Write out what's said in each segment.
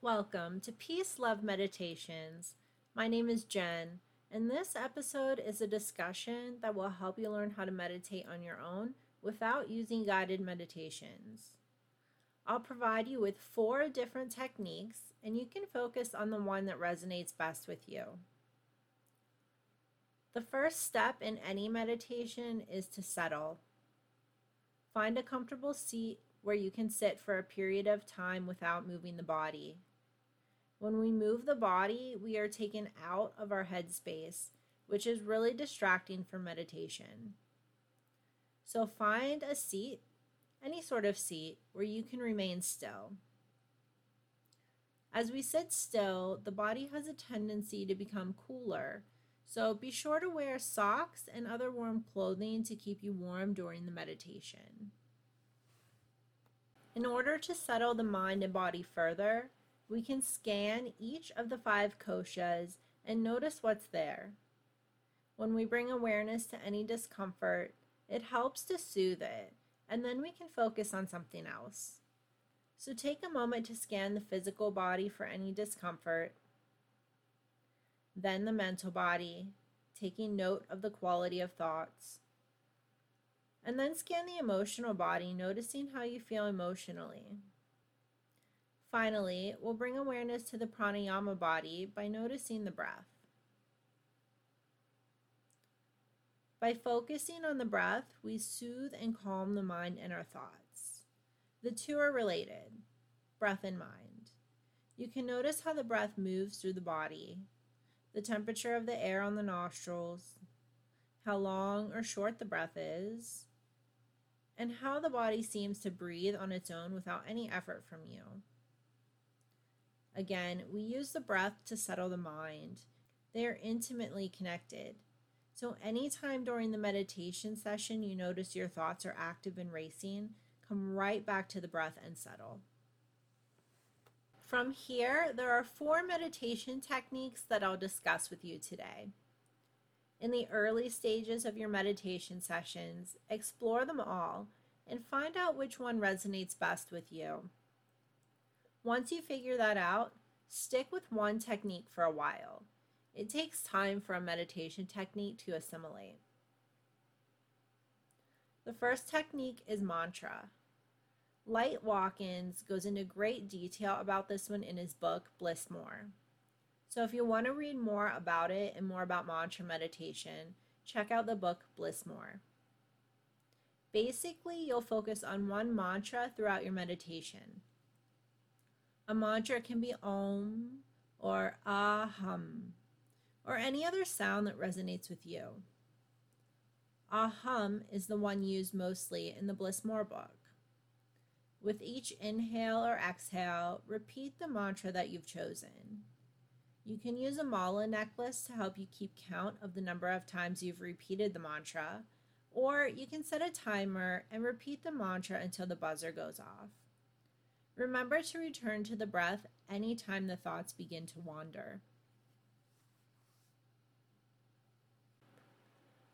Welcome to Peace Love Meditations. My name is Jen, and this episode is a discussion that will help you learn how to meditate on your own without using guided meditations. I'll provide you with four different techniques, and you can focus on the one that resonates best with you. The first step in any meditation is to settle. Find a comfortable seat where you can sit for a period of time without moving the body. When we move the body, we are taken out of our headspace, which is really distracting for meditation. So find a seat, any sort of seat, where you can remain still. As we sit still, the body has a tendency to become cooler, so be sure to wear socks and other warm clothing to keep you warm during the meditation. In order to settle the mind and body further, we can scan each of the five koshas and notice what's there. When we bring awareness to any discomfort, it helps to soothe it, and then we can focus on something else. So take a moment to scan the physical body for any discomfort, then the mental body, taking note of the quality of thoughts. And then scan the emotional body, noticing how you feel emotionally. Finally, we'll bring awareness to the pranayama body by noticing the breath. By focusing on the breath, we soothe and calm the mind and our thoughts. The two are related breath and mind. You can notice how the breath moves through the body, the temperature of the air on the nostrils, how long or short the breath is, and how the body seems to breathe on its own without any effort from you. Again, we use the breath to settle the mind. They are intimately connected. So, anytime during the meditation session you notice your thoughts are active and racing, come right back to the breath and settle. From here, there are four meditation techniques that I'll discuss with you today. In the early stages of your meditation sessions, explore them all and find out which one resonates best with you. Once you figure that out, stick with one technique for a while. It takes time for a meditation technique to assimilate. The first technique is mantra. Light Watkins goes into great detail about this one in his book, Bliss More. So if you want to read more about it and more about mantra meditation, check out the book Bliss More. Basically, you'll focus on one mantra throughout your meditation. A mantra can be Om or Aham or any other sound that resonates with you. Aham is the one used mostly in the Bliss More book. With each inhale or exhale, repeat the mantra that you've chosen. You can use a mala necklace to help you keep count of the number of times you've repeated the mantra, or you can set a timer and repeat the mantra until the buzzer goes off. Remember to return to the breath anytime the thoughts begin to wander.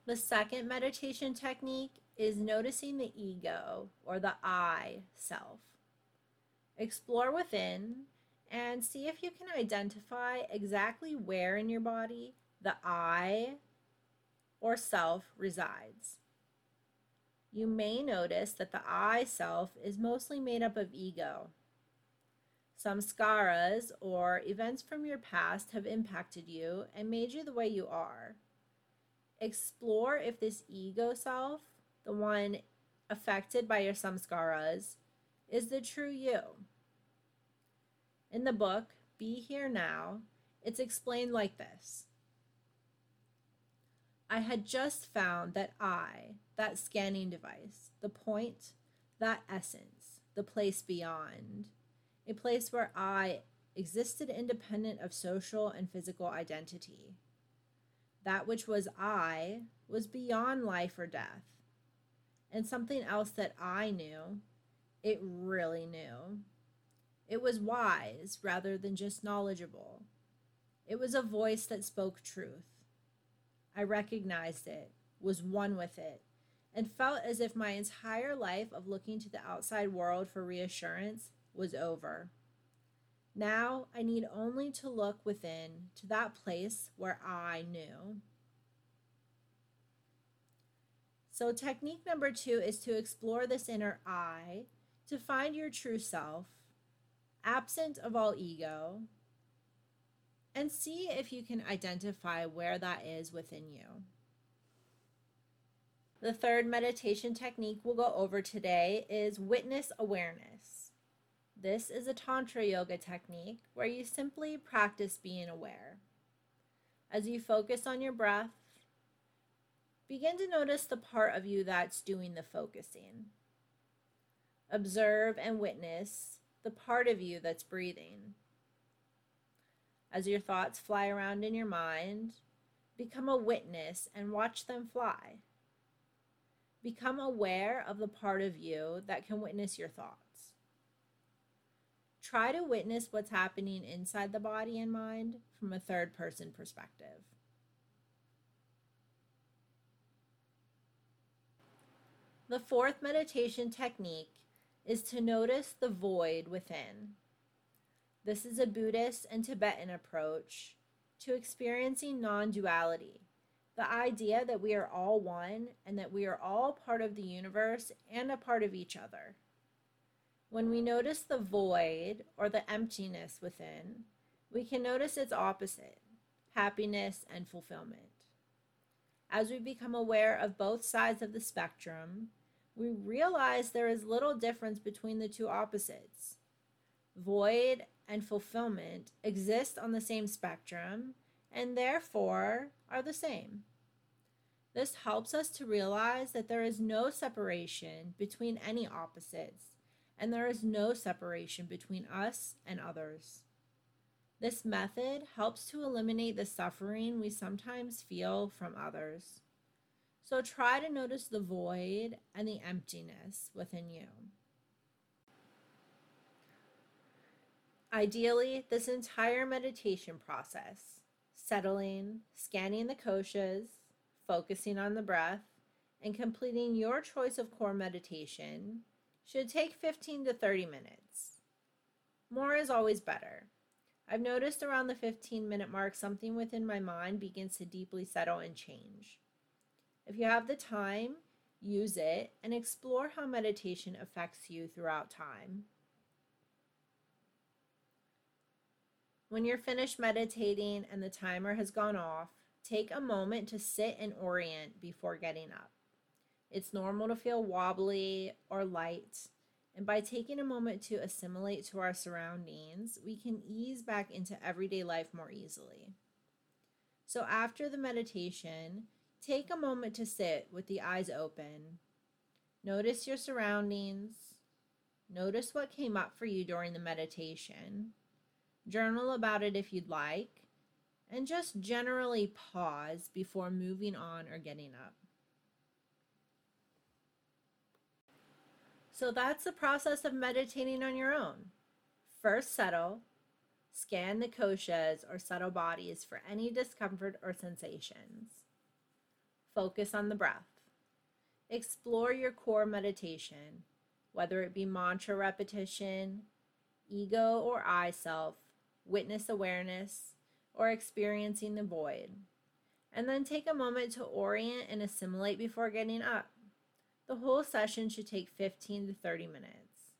The second meditation technique is noticing the ego or the I self. Explore within and see if you can identify exactly where in your body the I or self resides. You may notice that the I self is mostly made up of ego. Samskaras or events from your past have impacted you and made you the way you are. Explore if this ego self the one affected by your samskaras, is the true you. In the book, Be Here Now, it's explained like this I had just found that I, that scanning device, the point, that essence, the place beyond, a place where I existed independent of social and physical identity. That which was I was beyond life or death and something else that I knew, it really knew. It was wise rather than just knowledgeable. It was a voice that spoke truth. I recognized it, was one with it, and felt as if my entire life of looking to the outside world for reassurance was over. Now I need only to look within to that place where I knew. So, technique number two is to explore this inner I to find your true self, absent of all ego, and see if you can identify where that is within you. The third meditation technique we'll go over today is witness awareness. This is a Tantra yoga technique where you simply practice being aware. As you focus on your breath, begin to notice the part of you that's doing the focusing. Observe and witness the part of you that's breathing. As your thoughts fly around in your mind, become a witness and watch them fly. Become aware of the part of you that can witness your thoughts. Try to witness what's happening inside the body and mind from a third person perspective. The fourth meditation technique is to notice the void within. This is a Buddhist and Tibetan approach to experiencing non duality, the idea that we are all one and that we are all part of the universe and a part of each other. When we notice the void or the emptiness within, we can notice its opposite happiness and fulfillment. As we become aware of both sides of the spectrum, we realize there is little difference between the two opposites. Void and fulfillment exist on the same spectrum and therefore are the same. This helps us to realize that there is no separation between any opposites, and there is no separation between us and others. This method helps to eliminate the suffering we sometimes feel from others. So try to notice the void and the emptiness within you. Ideally, this entire meditation process, settling, scanning the koshas, focusing on the breath, and completing your choice of core meditation, should take 15 to 30 minutes. More is always better. I've noticed around the 15 minute mark, something within my mind begins to deeply settle and change. If you have the time, use it and explore how meditation affects you throughout time. When you're finished meditating and the timer has gone off, take a moment to sit and orient before getting up. It's normal to feel wobbly or light, and by taking a moment to assimilate to our surroundings, we can ease back into everyday life more easily. So, after the meditation, Take a moment to sit with the eyes open. Notice your surroundings. Notice what came up for you during the meditation. Journal about it if you'd like. And just generally pause before moving on or getting up. So that's the process of meditating on your own. First, settle. Scan the koshas or subtle bodies for any discomfort or sensations. Focus on the breath. Explore your core meditation, whether it be mantra repetition, ego or I self, witness awareness, or experiencing the void. And then take a moment to orient and assimilate before getting up. The whole session should take 15 to 30 minutes.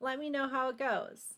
Let me know how it goes.